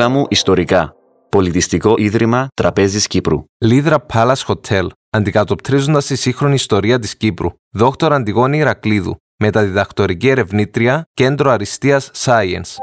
Μίλα μου ιστορικά. Πολιτιστικό Ίδρυμα Τραπέζης Κύπρου. Λίδρα Palace Hotel, αντικατοπτρίζοντας τη σύγχρονη ιστορία της Κύπρου. Δόκτωρ Αντιγόνη Ηρακλίδου, μεταδιδακτορική ερευνήτρια, Κέντρο Αριστείας Science.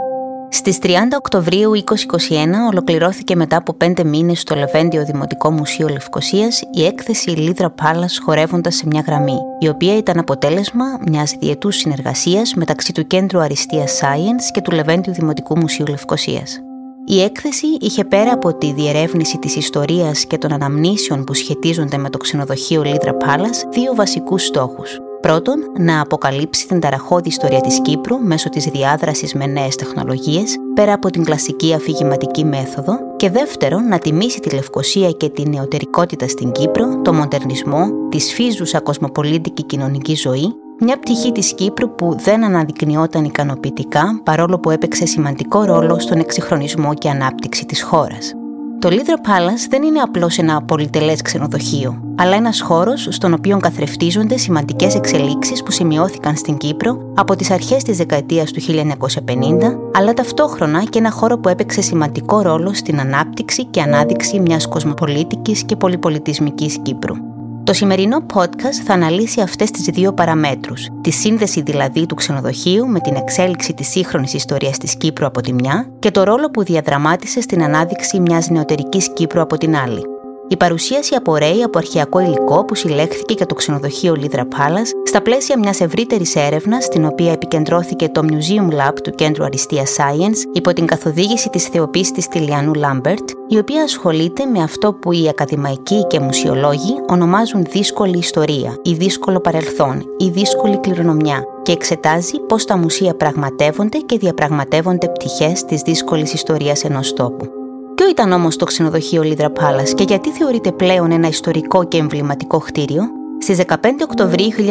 Στις 30 Οκτωβρίου 2021 ολοκληρώθηκε μετά από πέντε μήνες στο Λεβέντιο Δημοτικό Μουσείο Λευκοσίας η έκθεση Λίδρα Πάλα χορεύοντας σε μια γραμμή, η οποία ήταν αποτέλεσμα μιας διετού συνεργασίας μεταξύ του Κέντρου Αριστείας Science και του Λεβέντιου Δημοτικού Μουσείου Λευκοσίας. Η έκθεση είχε πέρα από τη διερεύνηση της ιστορίας και των αναμνήσεων που σχετίζονται με το ξενοδοχείο Λίδρα Πάλας δύο βασικούς στόχους. Πρώτον, να αποκαλύψει την ταραχώδη ιστορία της Κύπρου μέσω της διάδρασης με νέες τεχνολογίες, πέρα από την κλασική αφηγηματική μέθοδο, και δεύτερον, να τιμήσει τη Λευκοσία και την νεωτερικότητα στην Κύπρο, το μοντερνισμό, της σφίζουσα κοσμοπολίτικη κοινωνική ζωή, μια πτυχή της Κύπρου που δεν αναδεικνυόταν ικανοποιητικά παρόλο που έπαιξε σημαντικό ρόλο στον εξυγχρονισμό και ανάπτυξη της χώρας. Το Leader Palace δεν είναι απλώς ένα πολυτελές ξενοδοχείο, αλλά ένας χώρος στον οποίο καθρεφτίζονται σημαντικές εξελίξεις που σημειώθηκαν στην Κύπρο από τις αρχές της δεκαετίας του 1950, αλλά ταυτόχρονα και ένα χώρο που έπαιξε σημαντικό ρόλο στην ανάπτυξη και ανάδειξη μιας κοσμοπολίτικης και πολυπολιτισμικής Κύπρου. Το σημερινό podcast θα αναλύσει αυτές τις δύο παραμέτρους, τη σύνδεση δηλαδή του ξενοδοχείου με την εξέλιξη της σύγχρονης ιστορίας της Κύπρου από τη μια και το ρόλο που διαδραμάτισε στην ανάδειξη μιας νεωτερικής Κύπρου από την άλλη. Η παρουσίαση απορρέει από αρχαιακό υλικό που συλλέχθηκε για το ξενοδοχείο Λίδρα Palace στα πλαίσια μιας ευρύτερης έρευνας, στην οποία επικεντρώθηκε το Museum Lab του Κέντρου Αριστείας Science υπό την καθοδήγηση της θεοποίηση Τηλιανού Λάμπερτ, η οποία ασχολείται με αυτό που οι ακαδημαϊκοί και μουσιολόγοι ονομάζουν δύσκολη ιστορία ή δύσκολο παρελθόν ή δύσκολη κληρονομιά και εξετάζει πώς τα μουσεία πραγματεύονται και διαπραγματεύονται πτυχές της δύσκολης ιστορίας ενός τόπου. Ποιο ήταν όμως το ξενοδοχείο Λίδρα Palace και γιατί θεωρείται πλέον ένα ιστορικό και εμβληματικό κτίριο. Στις 15 Οκτωβρίου 1949,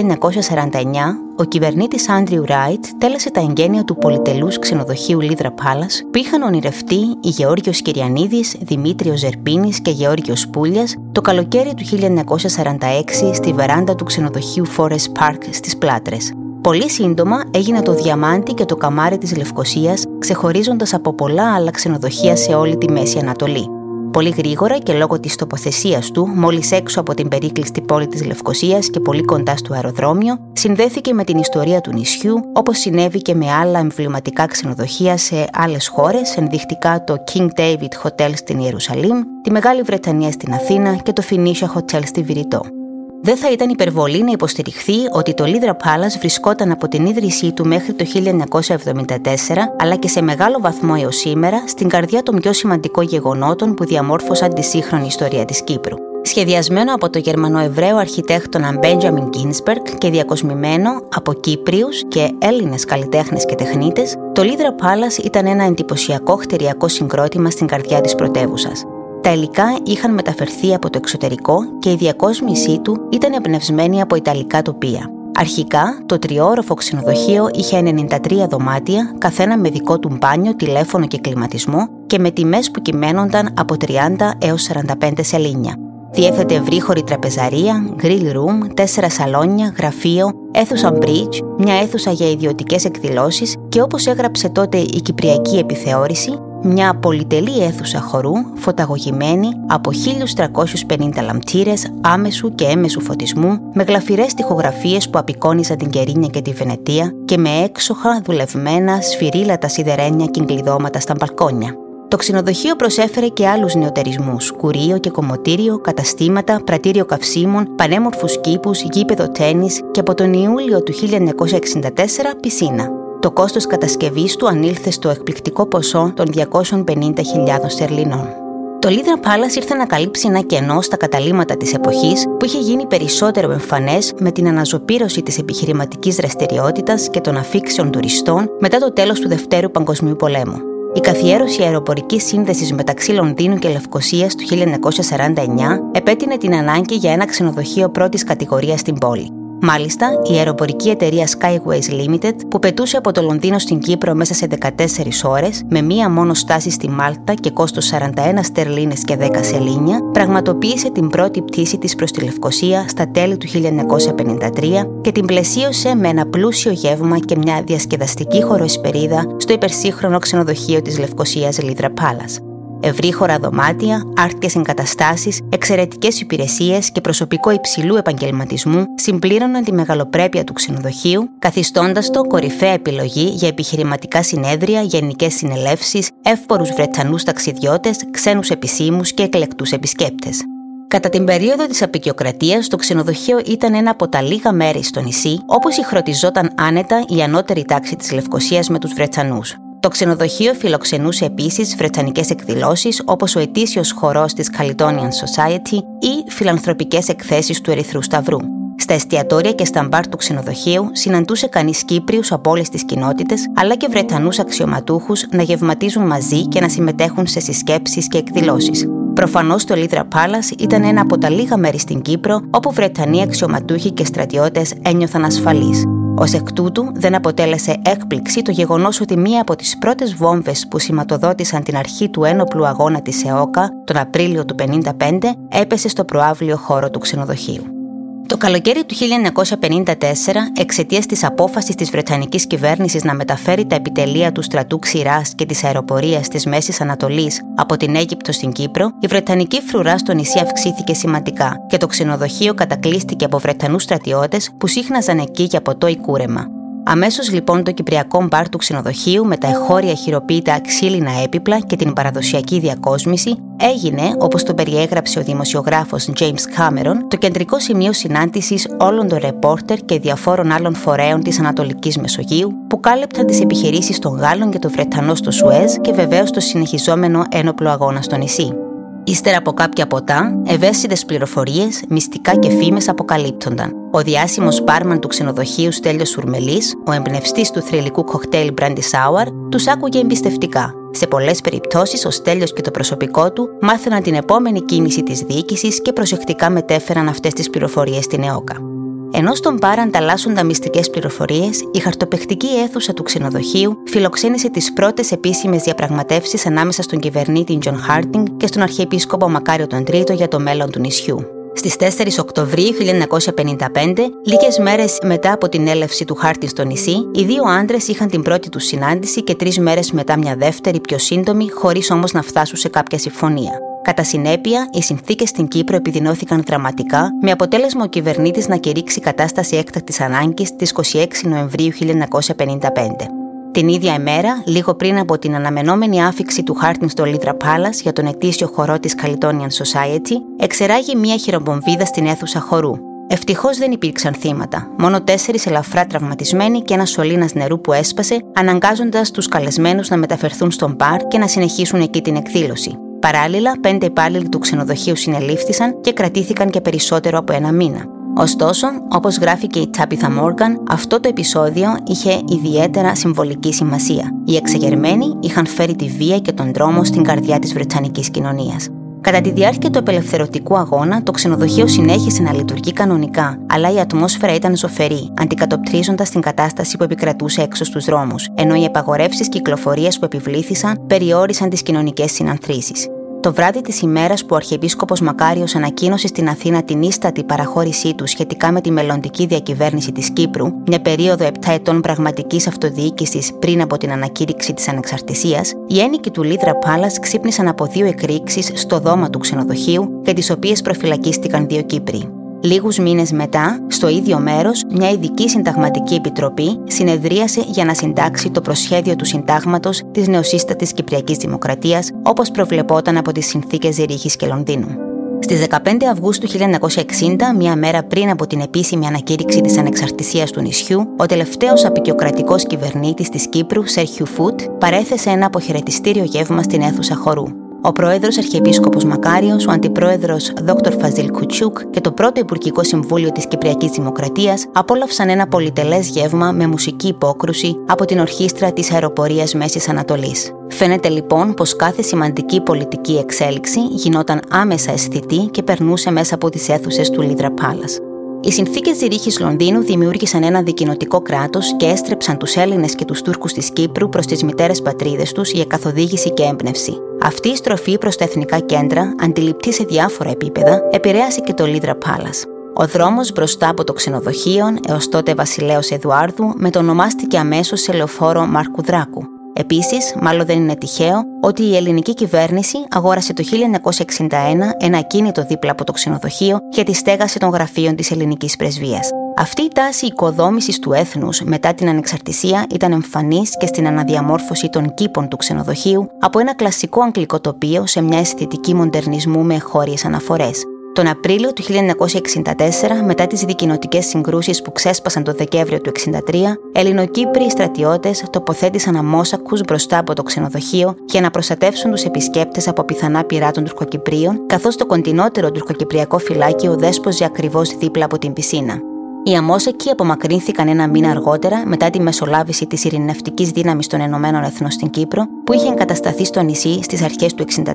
ο κυβερνήτης Άντριου Ράιτ τέλεσε τα εγγένεια του πολυτελούς ξενοδοχείου Λίδρα Palace που είχαν ονειρευτεί οι Γεώργιος Κυριανίδης, Δημήτριος Ζερπίνης και Γεώργιος Πούλιας το καλοκαίρι του 1946 στη βεράντα του ξενοδοχείου Forest Park στις Πλάτρες. Πολύ σύντομα έγινε το διαμάντι και το καμάρι της Λευκοσίας, ξεχωρίζοντας από πολλά άλλα ξενοδοχεία σε όλη τη Μέση Ανατολή. Πολύ γρήγορα και λόγω της τοποθεσίας του, μόλις έξω από την περίκλειστη πόλη της Λευκοσίας και πολύ κοντά στο αεροδρόμιο, συνδέθηκε με την ιστορία του νησιού, όπως συνέβη και με άλλα εμβληματικά ξενοδοχεία σε άλλες χώρες, ενδεικτικά το King David Hotel στην Ιερουσαλήμ, τη Μεγάλη Βρετανία στην Αθήνα και το Phoenicia Hotel στη Βηρητό. Δεν θα ήταν υπερβολή να υποστηριχθεί ότι το Λίδρα Palace βρισκόταν από την ίδρυσή του μέχρι το 1974, αλλά και σε μεγάλο βαθμό έως σήμερα, στην καρδιά των πιο σημαντικών γεγονότων που διαμόρφωσαν τη σύγχρονη ιστορία της Κύπρου. Σχεδιασμένο από το Γερμανοεβραίο αρχιτέκτονα Benjamin Ginsberg και διακοσμημένο από Κύπριους και Έλληνες καλλιτέχνες και τεχνίτες, το Λίδρα Palace ήταν ένα εντυπωσιακό χτεριακό συγκρότημα στην καρδιά της πρωτεύουσας. Τα υλικά είχαν μεταφερθεί από το εξωτερικό και η διακόσμησή του ήταν εμπνευσμένη από ιταλικά τοπία. Αρχικά, το τριόροφο ξενοδοχείο είχε 93 δωμάτια, καθένα με δικό του μπάνιο, τηλέφωνο και κλιματισμό και με τιμές που κυμαίνονταν από 30 έως 45 σελήνια. Διέθετε ευρύχωρη τραπεζαρία, grill room, τέσσερα σαλόνια, γραφείο, αίθουσα bridge, μια αίθουσα για ιδιωτικές εκδηλώσεις και όπως έγραψε τότε η Κυπριακή Επιθεώρηση, μια πολυτελή αίθουσα χορού φωταγωγημένη από 1350 λαμπτήρες άμεσου και έμεσου φωτισμού με γλαφυρές τοιχογραφίες που απεικόνιζαν την Κερίνια και τη Βενετία και με έξοχα δουλευμένα σφυρίλατα σιδερένια και εγκλειδώματα στα μπαλκόνια. Το ξενοδοχείο προσέφερε και άλλους νεοτερισμούς, κουρίο και κομμωτήριο, καταστήματα, πρατήριο καυσίμων, πανέμορφους κήπους, γήπεδο τέννις και από τον Ιούλιο του 1964 πισίνα. Το κόστος κατασκευής του ανήλθε στο εκπληκτικό ποσό των 250.000 στερλινών. Το Λίδρα Palace ήρθε να καλύψει ένα κενό στα καταλήμματα της εποχής που είχε γίνει περισσότερο εμφανές με την αναζωπήρωση της επιχειρηματικής δραστηριότητας και των αφήξεων τουριστών μετά το τέλος του Δευτέρου Παγκοσμίου Πολέμου. Η καθιέρωση αεροπορικής σύνδεσης μεταξύ Λονδίνου και Λευκοσίας του 1949 επέτεινε την ανάγκη για ένα ξενοδοχείο πρώτης κατηγορίας στην πόλη. Μάλιστα, η αεροπορική εταιρεία Skyways Limited, που πετούσε από το Λονδίνο στην Κύπρο μέσα σε 14 ώρες, με μία μόνο στάση στη Μάλτα και κόστος 41 στερλίνες και 10 σελίνια, πραγματοποίησε την πρώτη πτήση της προς τη Λευκοσία στα τέλη του 1953 και την πλαισίωσε με ένα πλούσιο γεύμα και μια διασκεδαστική χωροεσπερίδα στο υπερσύγχρονο ξενοδοχείο της Λευκοσίας Λίδρα Palace ευρύχωρα δωμάτια, άρτιες εγκαταστάσεις, εξαιρετικές υπηρεσίες και προσωπικό υψηλού επαγγελματισμού συμπλήρωναν τη μεγαλοπρέπεια του ξενοδοχείου, καθιστώντας το κορυφαία επιλογή για επιχειρηματικά συνέδρια, γενικές συνελεύσεις, εύπορους Βρετανούς ταξιδιώτες, ξένους επισήμους και εκλεκτούς επισκέπτες. Κατά την περίοδο της απεικιοκρατίας, το ξενοδοχείο ήταν ένα από τα λίγα μέρη στο νησί όπου συγχρονιζόταν άνετα η ανώτερη τάξη της Λευκοσίας με τους Βρετανούς. Το ξενοδοχείο φιλοξενούσε επίσης βρετανικέ εκδηλώσεις όπως ο ετήσιος χορός της Caledonian Society ή φιλανθρωπικές εκθέσεις του Ερυθρού Σταυρού. Στα εστιατόρια και στα μπαρ του ξενοδοχείου συναντούσε κανείς Κύπριους από όλες τις κοινότητες, αλλά και Βρετανούς αξιωματούχους να γευματίζουν μαζί και να συμμετέχουν σε συσκέψεις και εκδηλώσεις. Προφανώς το Λίδρα Palace ήταν ένα από τα λίγα μέρη στην Κύπρο όπου Βρετανοί αξιωματούχοι και στρατιώτες ένιωθαν ασφαλείς. Ω εκ τούτου, δεν αποτέλεσε έκπληξη το γεγονός ότι μία από τις πρώτες βόμβες που σηματοδότησαν την αρχή του ένοπλου αγώνα της ΕΟΚΑ τον Απρίλιο του 1955 έπεσε στο προάβλιο χώρο του ξενοδοχείου. Το καλοκαίρι του 1954, εξαιτίας της απόφασης της Βρετανικής κυβέρνησης να μεταφέρει τα επιτελεία του στρατού ξηράς και της αεροπορίας της Μέσης Ανατολής από την Αίγυπτο στην Κύπρο, η Βρετανική φρουρά στο νησί αυξήθηκε σημαντικά και το ξενοδοχείο κατακλείστηκε από Βρετανούς στρατιώτες που σύχναζαν εκεί για ποτό ή κούρεμα. Αμέσως λοιπόν το κυπριακό μπαρ του ξενοδοχείου με τα εχώρια χειροποίητα ξύλινα έπιπλα και την παραδοσιακή διακόσμηση έγινε, όπως το περιέγραψε ο δημοσιογράφος James Cameron, το κεντρικό σημείο συνάντησης όλων των ρεπόρτερ και διαφόρων άλλων φορέων της Ανατολικής Μεσογείου που κάλυπταν τις επιχειρήσεις των Γάλλων και των Βρετανών στο Σουέζ και βεβαίως το συνεχιζόμενο ένοπλο αγώνα στο νησί. Ύστερα από κάποια ποτά, ευαίσθητες πληροφορίες, μυστικά και φήμες αποκαλύπτονταν. Ο διάσημος μπάρμαν του ξενοδοχείου Στέλιος Σουρμελή, ο εμπνευστής του θρηλυκού κοκτέιλ Brandy Sour, τους άκουγε εμπιστευτικά. Σε πολλές περιπτώσεις, ο Στέλιος και το προσωπικό του μάθαιναν την επόμενη κίνηση της διοίκησης και προσεκτικά μετέφεραν αυτές τις πληροφορίες στην ΕΟΚΑ. Ενώ στο μπαρ ανταλλάσσονταν μυστικές πληροφορίες, η χαρτοπεχτική αίθουσα του ξενοδοχείου φιλοξένησε τις πρώτες επίσημες διαπραγματεύσεις ανάμεσα στον κυβερνήτη Τζον Χάρντινγκ και στον Αρχιεπίσκοπο Μακάριο τον Τρίτο για το μέλλον του νησιού. Στις 4 Οκτωβρίου 1955, λίγες μέρες μετά από την έλευση του Χάρντινγκ στο νησί, οι δύο άντρες είχαν την πρώτη τους συνάντηση και τρεις μέρες μετά μια δεύτερη πιο σύντομη, χωρίς όμως να φτάσουν σε κάποια συμφωνία. Κατά συνέπεια, οι συνθήκες στην Κύπρο επιδεινώθηκαν δραματικά, με αποτέλεσμα ο κυβερνήτης να κηρύξει κατάσταση έκτακτης ανάγκης στις 26 Νοεμβρίου 1955. Την ίδια ημέρα, λίγο πριν από την αναμενόμενη άφηξη του Χάρτιν στο Λίδρα Palace για τον ετήσιο χορό της Caledonian Society, εξεράγει μία χειρομβομβίδα στην αίθουσα χορού. Ευτυχώς δεν υπήρξαν θύματα, μόνο τέσσερις ελαφρά τραυματισμένοι και ένας σωλήνας νερού που έσπασε, αναγκάζοντας τους καλεσμένους να μεταφερθούν στον μπαρ και να συνεχίσουν εκεί την εκδήλωση. Παράλληλα, πέντε υπάλληλοι του ξενοδοχείου συνελήφθησαν και κρατήθηκαν και περισσότερο από ένα μήνα. Ωστόσο, όπως γράφει και η Τάπιθα Μόργαν, αυτό το επεισόδιο είχε ιδιαίτερα συμβολική σημασία. Οι εξεγερμένοι είχαν φέρει τη βία και τον τρόμο στην καρδιά της Βρετανικής κοινωνίας. Κατά τη διάρκεια του απελευθερωτικού αγώνα, το ξενοδοχείο συνέχισε να λειτουργεί κανονικά, αλλά η ατμόσφαιρα ήταν ζωφερή, αντικατοπτρίζοντας την κατάσταση που επικρατούσε έξω στους δρόμους, ενώ οι απαγορεύσεις κυκλοφορίας που επιβλήθησαν περιόρισαν τις κοινωνικές συνανθρήσεις. Το βράδυ της ημέρας που ο Αρχιεπίσκοπος Μακάριος ανακοίνωσε στην Αθήνα την ίστατη παραχώρησή του σχετικά με τη μελλοντική διακυβέρνηση της Κύπρου, μια περίοδο 7 ετών πραγματικής αυτοδιοίκησης πριν από την ανακήρυξη της ανεξαρτησίας, οι ένικοι του Λίδρα Πάλας ξύπνησαν από δύο εκρήξεις στο δώμα του ξενοδοχείου, για τις οποίες προφυλακίστηκαν δύο Κύπροι. Λίγους μήνες μετά, στο ίδιο μέρος, μια ειδική συνταγματική επιτροπή συνεδρίασε για να συντάξει το προσχέδιο του συντάγματος της νεοσύστατης Κυπριακής Δημοκρατίας, όπως προβλεπόταν από τις συνθήκες Ζηρίχη και Λονδίνου. Στις 15 Αυγούστου 1960, μία μέρα πριν από την επίσημη ανακήρυξη της ανεξαρτησίας του νησιού, ο τελευταίος απεικιοκρατικός κυβερνήτης της Κύπρου, Σέρχιου Φουτ, παρέθεσε ένα αποχαιρετιστήριο γεύμα στην αίθουσα χορού. Ο πρόεδρος Αρχιεπίσκοπος Μακάριος, ο αντιπρόεδρος Δ. Φαζίλ Κουτσούκ και το πρώτο Υπουργικό Συμβούλιο της Κυπριακής Δημοκρατίας απόλαυσαν ένα πολυτελές γεύμα με μουσική υπόκρουση από την ορχήστρα της αεροπορίας Μέσης Ανατολής. Φαίνεται λοιπόν πως κάθε σημαντική πολιτική εξέλιξη γινόταν άμεσα αισθητή και περνούσε μέσα από τις αίθουσες του Λίδρα Πάλας. Οι συνθήκες διρύχη Λονδίνου δημιούργησαν ένα δικοινοτικό κράτος και έστρεψαν τους Έλληνες και τους Τούρκους της Κύπρου προς τις μητέρες πατρίδες τους για καθοδήγηση και έμπνευση. Αυτή η στροφή προς τα εθνικά κέντρα, αντιληπτή σε διάφορα επίπεδα, επηρέασε και το Λίδρα Πάλας. Ο δρόμος μπροστά από το ξενοδοχείο, έως τότε Βασιλέο Εδουάρδου, μετονομάστηκε αμέσως σε λεωφόρο Μάρκου Δράκου. Επίσης, μάλλον δεν είναι τυχαίο, ότι η ελληνική κυβέρνηση αγόρασε το 1961 ένα ακίνητο δίπλα από το ξενοδοχείο για τη στέγαση των γραφείων της ελληνικής πρεσβείας. Αυτή η τάση οικοδόμησης του έθνους μετά την ανεξαρτησία ήταν εμφανής και στην αναδιαμόρφωση των κήπων του ξενοδοχείου από ένα κλασικό αγγλικό τοπίο σε μια αισθητική μοντερνισμού με χώριες αναφορές. Τον Απρίλιο του 1964, μετά τις δικοινοτικές συγκρούσεις που ξέσπασαν το Δεκέμβριο του 1963, Ελληνοκύπριοι στρατιώτες τοποθέτησαν αμόσακου μπροστά από το ξενοδοχείο για να προστατεύσουν τους επισκέπτες από πιθανά πειρά των Τουρκοκυπρίων, καθώς το κοντινότερο τουρκοκυπριακό φυλάκιο δέσποζε ακριβώς δίπλα από την πισίνα. Οι Αμόσακοι απομακρύνθηκαν ένα μήνα αργότερα μετά τη μεσολάβηση της ειρηνευτικής δύναμης των Ηνωμένων Εθνών στην Κύπρο, που είχε εγκατασταθεί στο νησί στις αρχές του 1964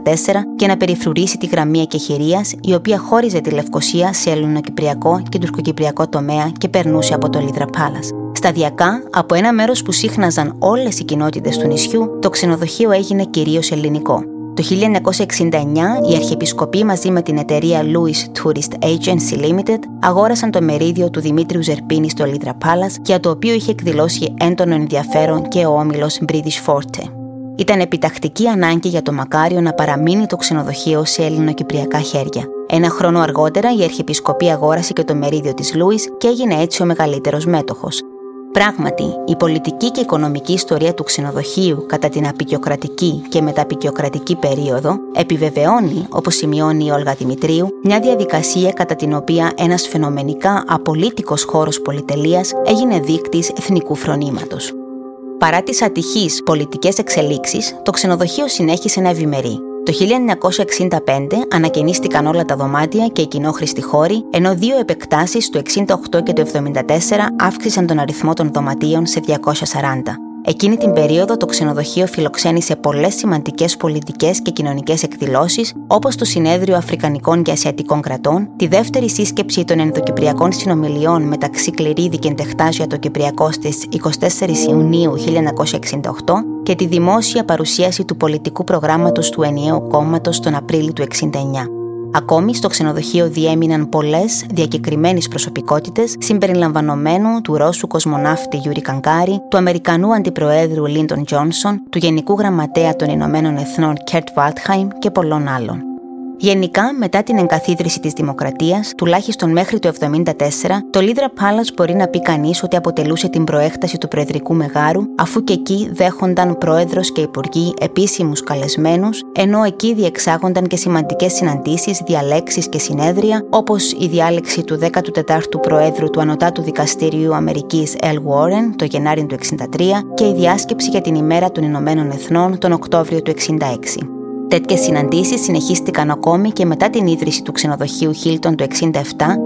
και να περιφρουρήσει τη γραμμή εκεχηρίας, η οποία χώριζε τη Λευκοσία σε ελληνοκυπριακό και τουρκοκυπριακό τομέα και περνούσε από το Λίδρα Πάλας. Σταδιακά, από ένα μέρος που σύχναζαν όλες οι κοινότητες του νησιού, το ξενοδοχείο έγινε κυρίως ελληνικό. Το 1969 οι Αρχιεπισκοποί μαζί με την εταιρεία Louis Tourist Agency Limited αγόρασαν το μερίδιο του Δημήτριου Ζερπίνη στο Λίδρα Palace για το οποίο είχε εκδηλώσει έντονο ενδιαφέρον και ο όμιλος British Forte. Ήταν επιτακτική ανάγκη για το Μακάριο να παραμείνει το ξενοδοχείο σε ελληνοκυπριακά χέρια. Ένα χρόνο αργότερα η Αρχιεπισκοπή αγόρασε και το μερίδιο της Λούις και έγινε έτσι ο μεγαλύτερος μέτοχος. Πράγματι, η πολιτική και οικονομική ιστορία του ξενοδοχείου κατά την απεικιοκρατική και μεταπεικιοκρατική περίοδο επιβεβαιώνει, όπως σημειώνει η Όλγα Δημητρίου, μια διαδικασία κατά την οποία ένας φαινομενικά απολύτικος χώρος πολυτελείας έγινε δείκτης εθνικού φρονήματος. Παρά τις ατυχείς πολιτικές εξελίξεις, το ξενοδοχείο συνέχισε να ευημερεί. Το 1965 ανακαινίστηκαν όλα τα δωμάτια και οι κοινόχρηστοι χώροι, ενώ δύο επεκτάσεις το 68 και το 74 αύξησαν τον αριθμό των δωματίων σε 240. Εκείνη την περίοδο το ξενοδοχείο φιλοξένησε πολλές σημαντικές πολιτικές και κοινωνικές εκδηλώσεις, όπως το Συνέδριο Αφρικανικών και Ασιατικών Κρατών, τη δεύτερη σύσκεψη των ενδοκυπριακών συνομιλιών μεταξύ Κληρίδη και Εντεχτάζια το Κυπριακό στις 24 Ιουνίου 1968 και τη δημόσια παρουσίαση του πολιτικού προγράμματος του Ενιαίου Κόμματος τον Απρίλιο του 1969. Ακόμη στο ξενοδοχείο διέμειναν πολλές διακεκριμένες προσωπικότητες συμπεριλαμβανομένου του Ρώσου κοσμοναύτη Γιούρι Γκαγκάριν, του Αμερικανού Αντιπροέδρου Λίντον Τζόνσον, του Γενικού Γραμματέα των Ηνωμένων Εθνών Κουρτ Βάλντχαϊμ και πολλών άλλων. Γενικά, μετά την εγκαθίδρυση της δημοκρατίας, τουλάχιστον μέχρι το 1974, το Λήδρα Palace μπορεί να πει κανείς ότι αποτελούσε την προέκταση του Προεδρικού Μεγάρου, αφού και εκεί δέχονταν πρόεδρος και υπουργοί επίσημους καλεσμένους, ενώ εκεί διεξάγονταν και σημαντικές συναντήσεις, διαλέξεις και συνέδρια, όπως η διάλεξη του 14ου Προέδρου του Ανωτάτου Δικαστήριου Αμερικής Ελ Warren το Γενάρη του 1963 και η διάσκεψη για την ημέρα των Ηνωμένων Εθνών τον Οκτώβριο του 1966. Τέτοιες συναντήσεις συνεχίστηκαν ακόμη και μετά την ίδρυση του ξενοδοχείου Hilton το 1967,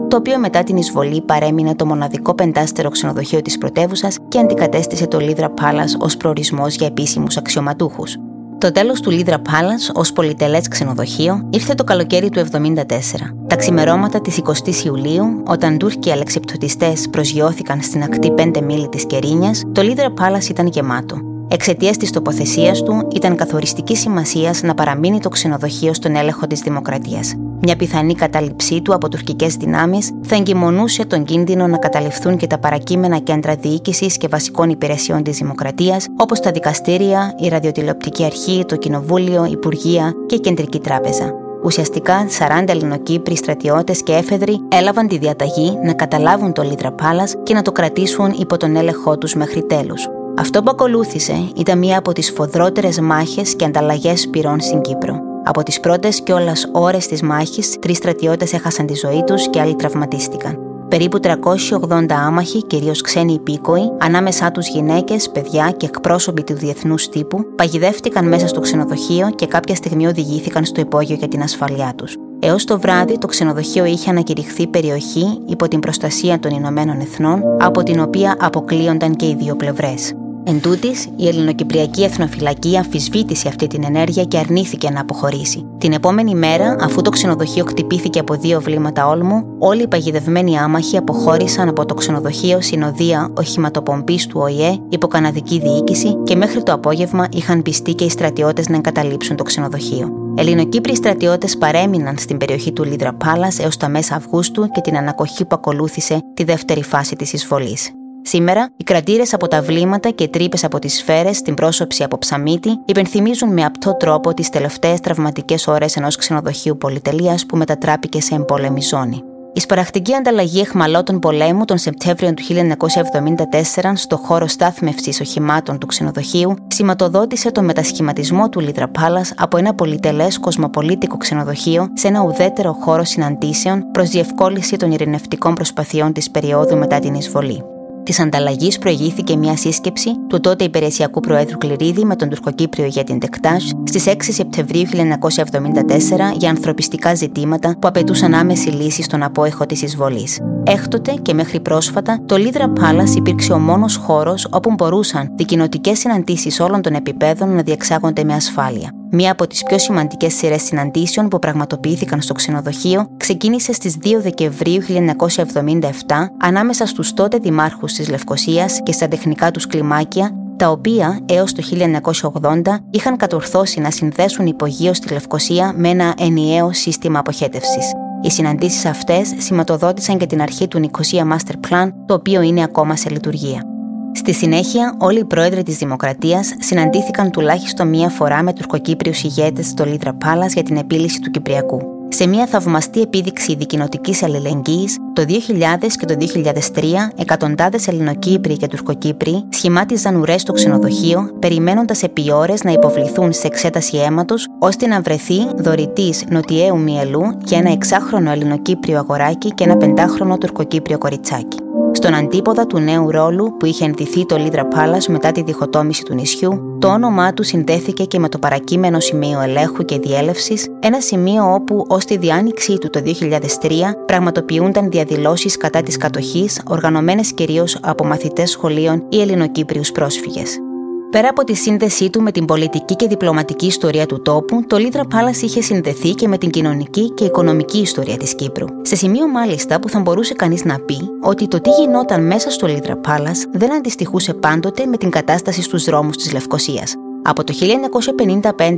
το οποίο μετά την εισβολή παρέμεινε το μοναδικό πεντάστερο ξενοδοχείο της πρωτεύουσας και αντικατέστησε το Λίδρα Palace ως προορισμός για επίσημους αξιωματούχους. Το τέλος του Λίδρα Palace ως πολυτελές ξενοδοχείο ήρθε το καλοκαίρι του 1974. Τα ξημερώματα της 20η Ιουλίου, όταν Τούρκοι αλεξιπτωτιστές προσγειώθηκαν στην ακτή 5 μίλη της Κερίνιας, το Λίδρα Palace ήταν γεμάτο. Εξαιτίας της τοποθεσίας του, ήταν καθοριστική σημασίας να παραμείνει το ξενοδοχείο στον έλεγχο της Δημοκρατίας. Μια πιθανή κατάληψή του από τουρκικές δυνάμεις θα εγκυμονούσε τον κίνδυνο να καταληφθούν και τα παρακείμενα κέντρα διοίκησης και βασικών υπηρεσιών της Δημοκρατίας, όπως τα δικαστήρια, η ραδιοτηλεοπτική αρχή, το κοινοβούλιο, υπουργεία και η κεντρική τράπεζα. Ουσιαστικά, 40 Ελληνοκύπροι στρατιώτες και έφεδροι έλαβαν τη διαταγή να καταλάβουν το Λίδρα Πάλας και να το κρατήσουν υπό τον έλεγχό τους μέχρι τέλους. Αυτό που ακολούθησε ήταν μία από τις φοδρότερες μάχες και ανταλλαγές πυρών στην Κύπρο. Από τις πρώτες και όλας ώρες της μάχης, τρεις στρατιώτες έχασαν τη ζωή τους και άλλοι τραυματίστηκαν. Περίπου 380 άμαχοι, κυρίως ξένοι υπήκοοι, ανάμεσά τους γυναίκες, παιδιά και εκπρόσωποι του διεθνούς τύπου, παγιδεύτηκαν μέσα στο ξενοδοχείο και κάποια στιγμή οδηγήθηκαν στο υπόγειο για την ασφαλειά τους. Έως το βράδυ, το ξενοδοχείο είχε ανακηρυχθεί περιοχή υπό την προστασία των Ηνωμένων Εθνών, από την οποία αποκλείονταν και οι δύο πλευρές. Εν τούτης, η Ελληνοκυπριακή Εθνοφυλακή αμφισβήτησε αυτή την ενέργεια και αρνήθηκε να αποχωρήσει. Την επόμενη μέρα, αφού το ξενοδοχείο χτυπήθηκε από δύο βλήματα όλμου, όλοι οι παγιδευμένοι άμαχοι αποχώρησαν από το ξενοδοχείο συνοδεία οχηματοπομπή του ΟΗΕ υπό καναδική διοίκηση και μέχρι το απόγευμα είχαν πιστεί και οι στρατιώτες να εγκαταλείψουν το ξενοδοχείο. Ελληνοκύπριοι στρατιώτες παρέμειναν στην περιοχή του Λίδρα Πάλας έως τα μέσα Αυγούστου και την ανακοχή που ακολούθησε τη δεύτερη φάση της εισβολής. Σήμερα, οι κρατήρες από τα βλήματα και τρύπες από τις σφαίρες στην πρόσωψη από ψαμίτη υπενθυμίζουν με απτό τρόπο τις τελευταίες τραυματικές ώρες ενός ξενοδοχείου πολυτελείας που μετατράπηκε σε εμπόλεμη ζώνη. Η σπαραχτική ανταλλαγή εχμαλώτων πολέμου τον Σεπτέμβριο του 1974 στο χώρο στάθμευσης οχημάτων του ξενοδοχείου σηματοδότησε τον μετασχηματισμό του Λίτρα Πάλας από ένα πολυτελές κοσμοπολίτικο ξενοδοχείο σε ένα ουδέτερο χώρο συναντήσεων προς διευκόλυνση των ειρηνευτικών προσπαθειών της περίοδου μετά την εισβολή. Της ανταλλαγής προηγήθηκε μια σύσκεψη του τότε υπηρεσιακού Προέδρου Κληρίδη με τον τουρκοκύπριο για την Τεκτάζ στις 6 Σεπτεμβρίου 1974 για ανθρωπιστικά ζητήματα που απαιτούσαν άμεση λύση στον απόϊχο της εισβολής. Έκτοτε και μέχρι πρόσφατα, το Λίδρα Πάλα υπήρξε ο μόνος χώρος όπου μπορούσαν δικοινοτικές συναντήσεις όλων των επιπέδων να διεξάγονται με ασφάλεια. Μία από τις πιο σημαντικές σειρές συναντήσεων που πραγματοποιήθηκαν στο ξενοδοχείο ξεκίνησε στις 2 Δεκεμβρίου 1977 ανάμεσα στους τότε δημάρχους της Λευκοσίας και στα τεχνικά τους κλιμάκια, τα οποία έως το 1980 είχαν κατορθώσει να συνδέσουν υπογείω τη Λευκοσία με ένα ενιαίο σύστημα αποχέτευσης. Οι συναντήσεις αυτές σηματοδότησαν και την αρχή του Νικοσία Master Plan, το οποίο είναι ακόμα σε λειτουργία. Στη συνέχεια, όλοι οι πρόεδροι της Δημοκρατίας συναντήθηκαν τουλάχιστον μία φορά με τουρκοκύπριους ηγέτες στο Λίτρα Πάλας για την επίλυση του Κυπριακού. Σε μια θαυμαστή επίδειξη δικοινοτικής αλληλεγγύης, το 2000 και το 2003, εκατοντάδες Ελληνοκύπριοι και Τουρκοκύπριοι σχημάτιζαν ουρές στο ξενοδοχείο, περιμένοντας επί ώρες να υποβληθούν σε εξέταση αίματος, ώστε να βρεθεί δωρητής νοτιαίου μυελού για ένα εξάχρονο Ελληνοκύπριο αγοράκι και ένα πεντάχρονο Τουρκοκύπριο κοριτσάκι. Στον αντίποδα του νέου ρόλου που είχε ενδυθεί το Λίδρα Πάλας μετά τη διχοτόμηση του νησιού, το όνομά του συνδέθηκε και με το παρακείμενο σημείο ελέγχου και διέλευσης, ένα σημείο όπου ως τη διάνοιξή του το 2003 πραγματοποιούνταν διαδηλώσεις κατά της κατοχής, οργανωμένες κυρίως από μαθητές σχολείων ή Ελληνοκύπριους πρόσφυγες. Πέρα από τη σύνδεσή του με την πολιτική και διπλωματική ιστορία του τόπου, το Λίδρα Πάλα είχε συνδεθεί και με την κοινωνική και οικονομική ιστορία της Κύπρου. Σε σημείο μάλιστα που θα μπορούσε κανείς να πει ότι το τι γινόταν μέσα στο Λίδρα Πάλα δεν αντιστοιχούσε πάντοτε με την κατάσταση στους δρόμους της Λευκοσίας. Από το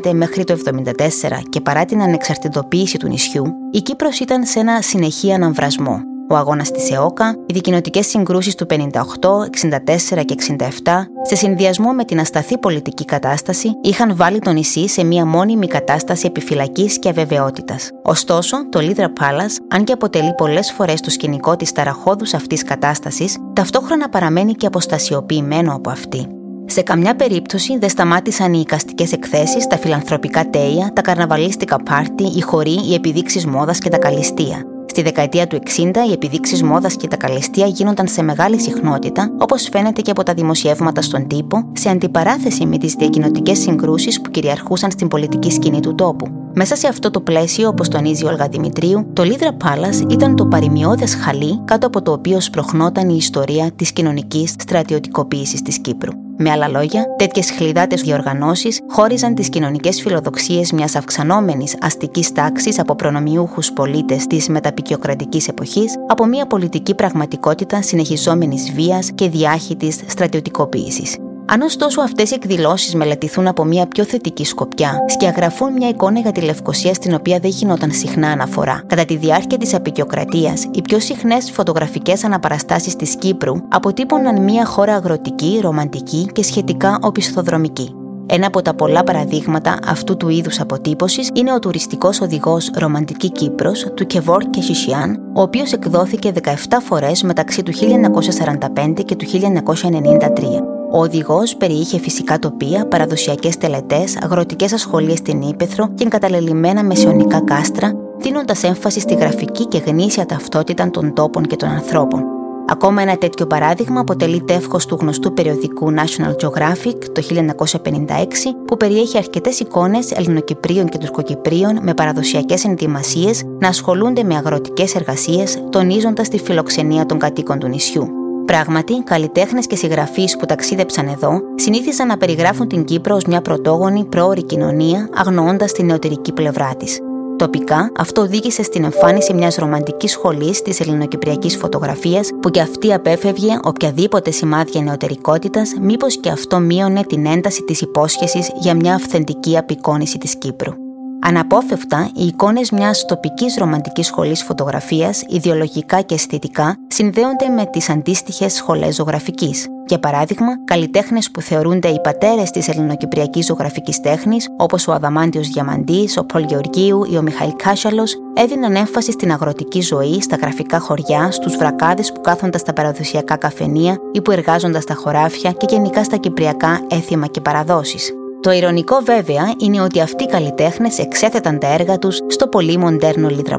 1955 μέχρι το 1974 και παρά την ανεξαρτητοποίηση του νησιού, η Κύπρος ήταν σε ένα συνεχή αναμβρασμό ο αγώνας της ΕΟΚΑ, οι δικοινοτικές συγκρούσεις του 58, 64 και 67, σε συνδυασμό με την ασταθή πολιτική κατάσταση, είχαν βάλει το νησί σε μία μόνιμη κατάσταση επιφυλακής και αβεβαιότητας. Ωστόσο, το Λίδρα Palace, αν και αποτελεί πολλές φορές το σκηνικό της ταραχώδους αυτής κατάστασης, ταυτόχρονα παραμένει και αποστασιοποιημένο από αυτή. Σε καμιά περίπτωση δεν σταμάτησαν οι οικαστικές εκθέσεις, τα φιλανθρωπικά τέια, τα καρναβαλίστικα πάρτι, οι χωροί, οι επιδείξεις μόδας και τα καλυστία. Στη δεκαετία του 60, οι επιδείξεις μόδας και τα καλεστία γίνονταν σε μεγάλη συχνότητα, όπως φαίνεται και από τα δημοσιεύματα στον τύπο, σε αντιπαράθεση με τις διακοινωτικές συγκρούσεις που κυριαρχούσαν στην πολιτική σκηνή του τόπου. Μέσα σε αυτό το πλαίσιο, όπως τονίζει ο Όλγα Δημητρίου, το Λίδρα Πάλας ήταν το παρημιώδε χαλί κάτω από το οποίο σπροχνόταν η ιστορία της κοινωνικής στρατιωτικοποίησης της Κύπρου. Με άλλα λόγια, τέτοιες χλιδάτες διοργανώσεις χώριζαν τις κοινωνικές φιλοδοξίες μιας αυξανόμενης αστικής τάξης από προνομιούχους πολίτες της μεταπικιοκρατικής εποχής από μια πολιτική πραγματικότητα συνεχιζόμενης βίας και διάχυτης στρατιωτικοποίησης. Αν ωστόσο αυτές οι εκδηλώσεις μελετηθούν από μια πιο θετική σκοπιά, σκιαγραφούν μια εικόνα για τη Λευκοσία στην οποία δεν γινόταν συχνά αναφορά. Κατά τη διάρκεια της απεικιοκρατίας, οι πιο συχνές φωτογραφικές αναπαραστάσεις της Κύπρου αποτύπωναν μια χώρα αγροτική, ρομαντική και σχετικά οπισθοδρομική. Ένα από τα πολλά παραδείγματα αυτού του είδους αποτύπωσης είναι ο τουριστικός οδηγός Ρομαντική Κύπρος του Κεβόρ και Σισιάν, ο οποίος εκδόθηκε 17 φορές μεταξύ του 1945 και του 1993. Ο οδηγός περιείχε φυσικά τοπία, παραδοσιακές τελετές, αγροτικές ασχολίες στην Ήπεθρο και εγκαταλελειμμένα μεσαιωνικά κάστρα, δίνοντας έμφαση στη γραφική και γνήσια ταυτότητα των τόπων και των ανθρώπων. Ακόμα ένα τέτοιο παράδειγμα αποτελεί τεύχος του γνωστού περιοδικού National Geographic το 1956, που περιέχει αρκετές εικόνες Ελληνοκυπρίων και Τουρκοκυπρίων με παραδοσιακές ενδυμασίες να ασχολούνται με αγροτικές εργασίες, τονίζοντας τη φιλοξενία των κατοίκων του νησιού. Πράγματι, καλλιτέχνες και συγγραφείς που ταξίδεψαν εδώ συνήθιζαν να περιγράφουν την Κύπρο ως μια πρωτόγονη πρόωρη κοινωνία, αγνοώντας την νεωτερική πλευρά της. Τοπικά, αυτό οδήγησε στην εμφάνιση μιας ρομαντικής σχολής της ελληνοκυπριακής φωτογραφίας, που και αυτή απέφευγε οποιαδήποτε σημάδια νεωτερικότητας, μήπως και αυτό μείωνε την ένταση της υπόσχεσης για μια αυθεντική απεικόνηση της Κύπρου. Αναπόφευκτα, οι εικόνες μιας τοπικής ρομαντικής σχολής φωτογραφίας, ιδεολογικά και αισθητικά, συνδέονται με τις αντίστοιχες σχολές ζωγραφικής. Για παράδειγμα, καλλιτέχνες που θεωρούνται οι πατέρες της ελληνοκυπριακής ζωγραφικής τέχνης, όπως ο Αδαμάντιος Διαμαντής, ο Πολ Γεωργίου ή ο Μιχαήλ Κάσαλο, έδιναν έμφαση στην αγροτική ζωή, στα γραφικά χωριά, στους βρακάδες που κάθονταν στα παραδοσιακά καφενεία ή που εργάζονταν στα χωράφια και γενικά στα κυπριακά έθιμα και παραδόσεις. Το ηρωνικό βέβαια είναι ότι αυτοί οι καλλιτέχνες εξέθεταν τα έργα τους στο πολύ μοντέρνο Λίτρα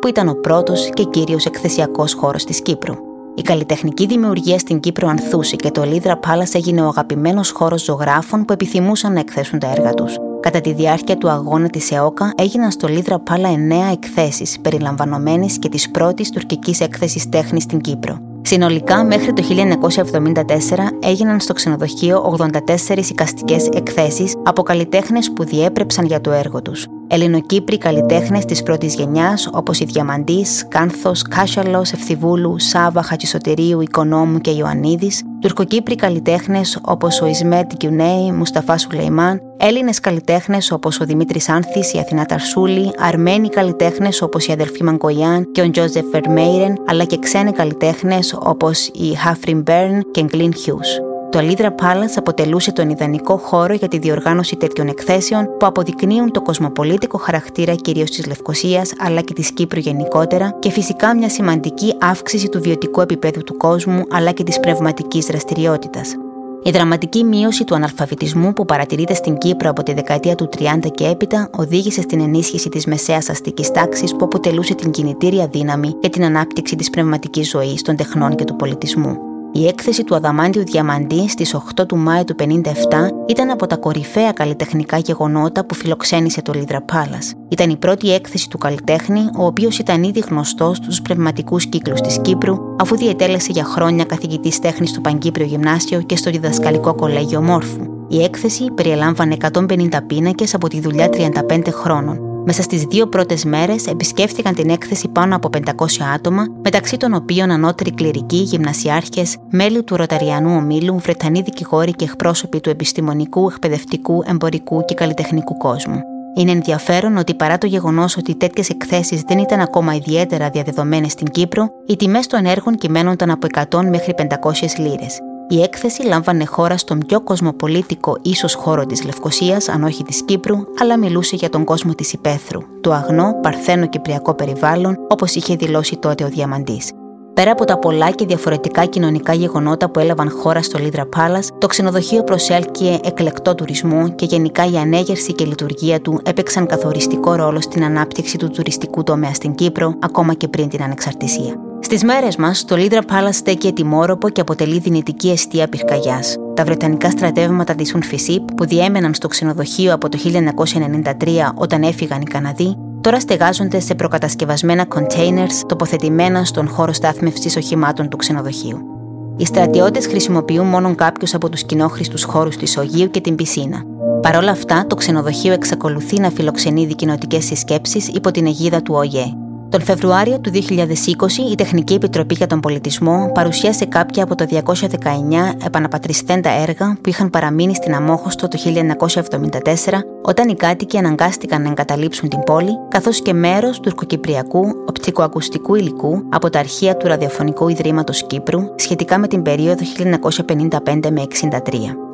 που ήταν ο πρώτος και κύριος εκθεσιακός χώρος της Κύπρου. Η καλλιτεχνική δημιουργία στην Κύπρο ανθούσε και το Λίδρα Πάλας έγινε ο αγαπημένος χώρος ζωγράφων που επιθυμούσαν να εκθέσουν τα έργα τους. Κατά τη διάρκεια του αγώνα της ΕΟΚΑ έγιναν στο Λίδρα Πάλα εννέα εκθέσεις, περιλαμβανομένη και της πρώτης τουρκικής έκθεσης τέχνης στην Κύπρο. Συνολικά, μέχρι το 1974 έγιναν στο ξενοδοχείο 84 οικαστικές εκθέσεις από καλλιτέχνες που διέπρεψαν για το έργο τους. Ελληνοκύπροι καλλιτέχνες της πρώτης γενιάς όπως η Διαμαντής, Κάνθος, Κάσαλο, Ευθυβούλου, Σάβα, Χατζησωτηρίου, Οικονόμου και Ιωαννίδης, Τουρκοκύπροι καλλιτέχνες όπως ο Ισμέτ Κιουνέη, Μουσταφά Σουλεϊμάν, Έλληνες καλλιτέχνες όπως ο Δημήτρης Άνθης, η Αθηνά Ταρσούλη, Αρμένοι καλλιτέχνες όπως η αδελφή Μαγκογιάν και ο Τζόζεφ Βερμέιρεν, αλλά και ξένοι καλλιτέχνες όπως η Χάφριν Μπέρν και Γκλίν Χιούς. Το Alidra Palace αποτελούσε τον ιδανικό χώρο για τη διοργάνωση τέτοιων εκθέσεων που αποδεικνύουν το κοσμοπολίτικο χαρακτήρα κυρίως της Λευκοσίας αλλά και της Κύπρου γενικότερα και φυσικά μια σημαντική αύξηση του βιωτικού επίπεδου του κόσμου αλλά και της πνευματικής δραστηριότητας. Η δραματική μείωση του αναλφαβητισμού που παρατηρείται στην Κύπρο από τη δεκαετία του 30 και έπειτα οδήγησε στην ενίσχυση της μεσαίας αστικής τάξης που αποτελούσε την κινητήρια δύναμη για την ανάπτυξη της πνευματικής ζωής, των τεχνών και του πολιτισμού. Η έκθεση του Αδαμάντιου Διαμαντή στις 8 του Μάη του 1957 ήταν από τα κορυφαία καλλιτεχνικά γεγονότα που φιλοξένησε το Λίδρα Πάλας. Ήταν η πρώτη έκθεση του καλλιτέχνη, ο οποίος ήταν ήδη γνωστός στους πνευματικούς κύκλους της Κύπρου, αφού διετέλεσε για χρόνια καθηγητής τέχνης στο Παγκύπριο Γυμνάσιο και στο Διδασκαλικό Κολέγιο Μόρφου. Η έκθεση περιελάμβανε 150 πίνακες από τη δουλειά 35 χρόνων, μέσα στις δύο πρώτες μέρες επισκέφθηκαν την έκθεση πάνω από 500 άτομα, μεταξύ των οποίων ανώτεροι κληρικοί, γυμνασιάρχες, μέλη του Ροταριανού Ομίλου, Βρετανοί δικηγόροι και εκπρόσωποι του επιστημονικού, εκπαιδευτικού, εμπορικού και καλλιτεχνικού κόσμου. Είναι ενδιαφέρον ότι παρά το γεγονός ότι τέτοιες εκθέσεις δεν ήταν ακόμα ιδιαίτερα διαδεδομένες στην Κύπρο, οι τιμές των έργων κυμαίνονταν από 100 μέχρι 500 λίρες. Η έκθεση λάμβανε χώρα στον πιο κοσμοπολίτικο ίσως χώρο της Λευκοσίας, αν όχι της Κύπρου, αλλά μιλούσε για τον κόσμο της Υπαίθρου, το αγνό παρθένο κυπριακό περιβάλλον, όπως είχε δηλώσει τότε ο Διαμαντής. Πέρα από τα πολλά και διαφορετικά κοινωνικά γεγονότα που έλαβαν χώρα στο Λίδρα Πάλας, το ξενοδοχείο προσέλκυε εκλεκτό τουρισμό και γενικά η ανέγερση και η λειτουργία του έπαιξαν καθοριστικό ρόλο στην ανάπτυξη του τουριστικού τομέα στην Κύπρο, ακόμα και πριν την ανεξαρτησία. Στις μέρες μας, το Λίδρα Palace στέκει ετοιμόρροπο και αποτελεί δυνητική αιστεία πυρκαγιάς. Τα βρετανικά στρατεύματα της Ουνφισίπ, που διέμεναν στο ξενοδοχείο από το 1993 όταν έφυγαν οι Καναδοί, τώρα στεγάζονται σε προκατασκευασμένα containers τοποθετημένα στον χώρο στάθμευσης οχημάτων του ξενοδοχείου. Οι στρατιώτες χρησιμοποιούν μόνο κάποιους από τους κοινόχρηστους χώρους της Ογείου και την πισίνα. Παρ' όλα αυτά, το ξενοδοχείο εξακολουθεί να φιλοξενεί δικοινοτικές συσκέψεις υπό την αιγίδα του ΟΓΕ. Τον Φεβρουάριο του 2020, η Τεχνική Επιτροπή για τον Πολιτισμό παρουσίασε κάποια από τα 219 επαναπατριστέντα έργα που είχαν παραμείνει στην Αμόχωστο το 1974, όταν οι κάτοικοι αναγκάστηκαν να εγκαταλείψουν την πόλη, καθώς και μέρος του τουρκοκυπριακού οπτικοακουστικού υλικού από τα αρχεία του Ραδιοφωνικού Ιδρύματος Κύπρου σχετικά με την περίοδο 1955 με 63.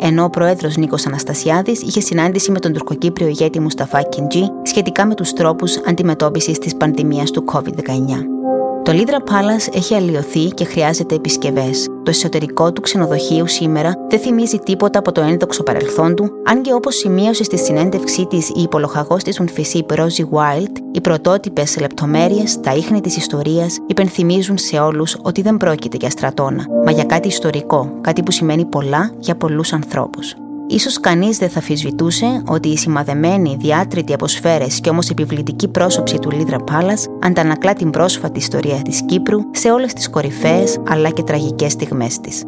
Ενώ ο πρόεδρος Νίκος Αναστασιάδης είχε συνάντηση με τον τουρκοκύπριο ηγέτη Μουσταφά Κιντζή σχετικά με τους τρόπους αντιμετώπισης της πανδημίας του COVID-19. Το Lidra Palace έχει αλλοιωθεί και χρειάζεται επισκευές. Το εσωτερικό του ξενοδοχείου σήμερα δεν θυμίζει τίποτα από το ένδοξο παρελθόν του, αν και όπως σημείωσε στη συνέντευξή της η υπολογαγό της Unfisip Rosie Wild, οι πρωτότυπες λεπτομέρειες, τα ίχνη της ιστορίας υπενθυμίζουν σε όλους ότι δεν πρόκειται για στρατόνα, μα για κάτι ιστορικό, κάτι που σημαίνει πολλά για πολλούς ανθρώπους. Ίσως κανείς δεν θα αφισβητούσε ότι η σημαδεμένη, διάτρητη από σφαίρες και όμως επιβλητική πρόσωψη του Λίδρα Πάλας αντανακλά την πρόσφατη ιστορία της Κύπρου σε όλες τις κορυφαίες αλλά και τραγικές στιγμές της.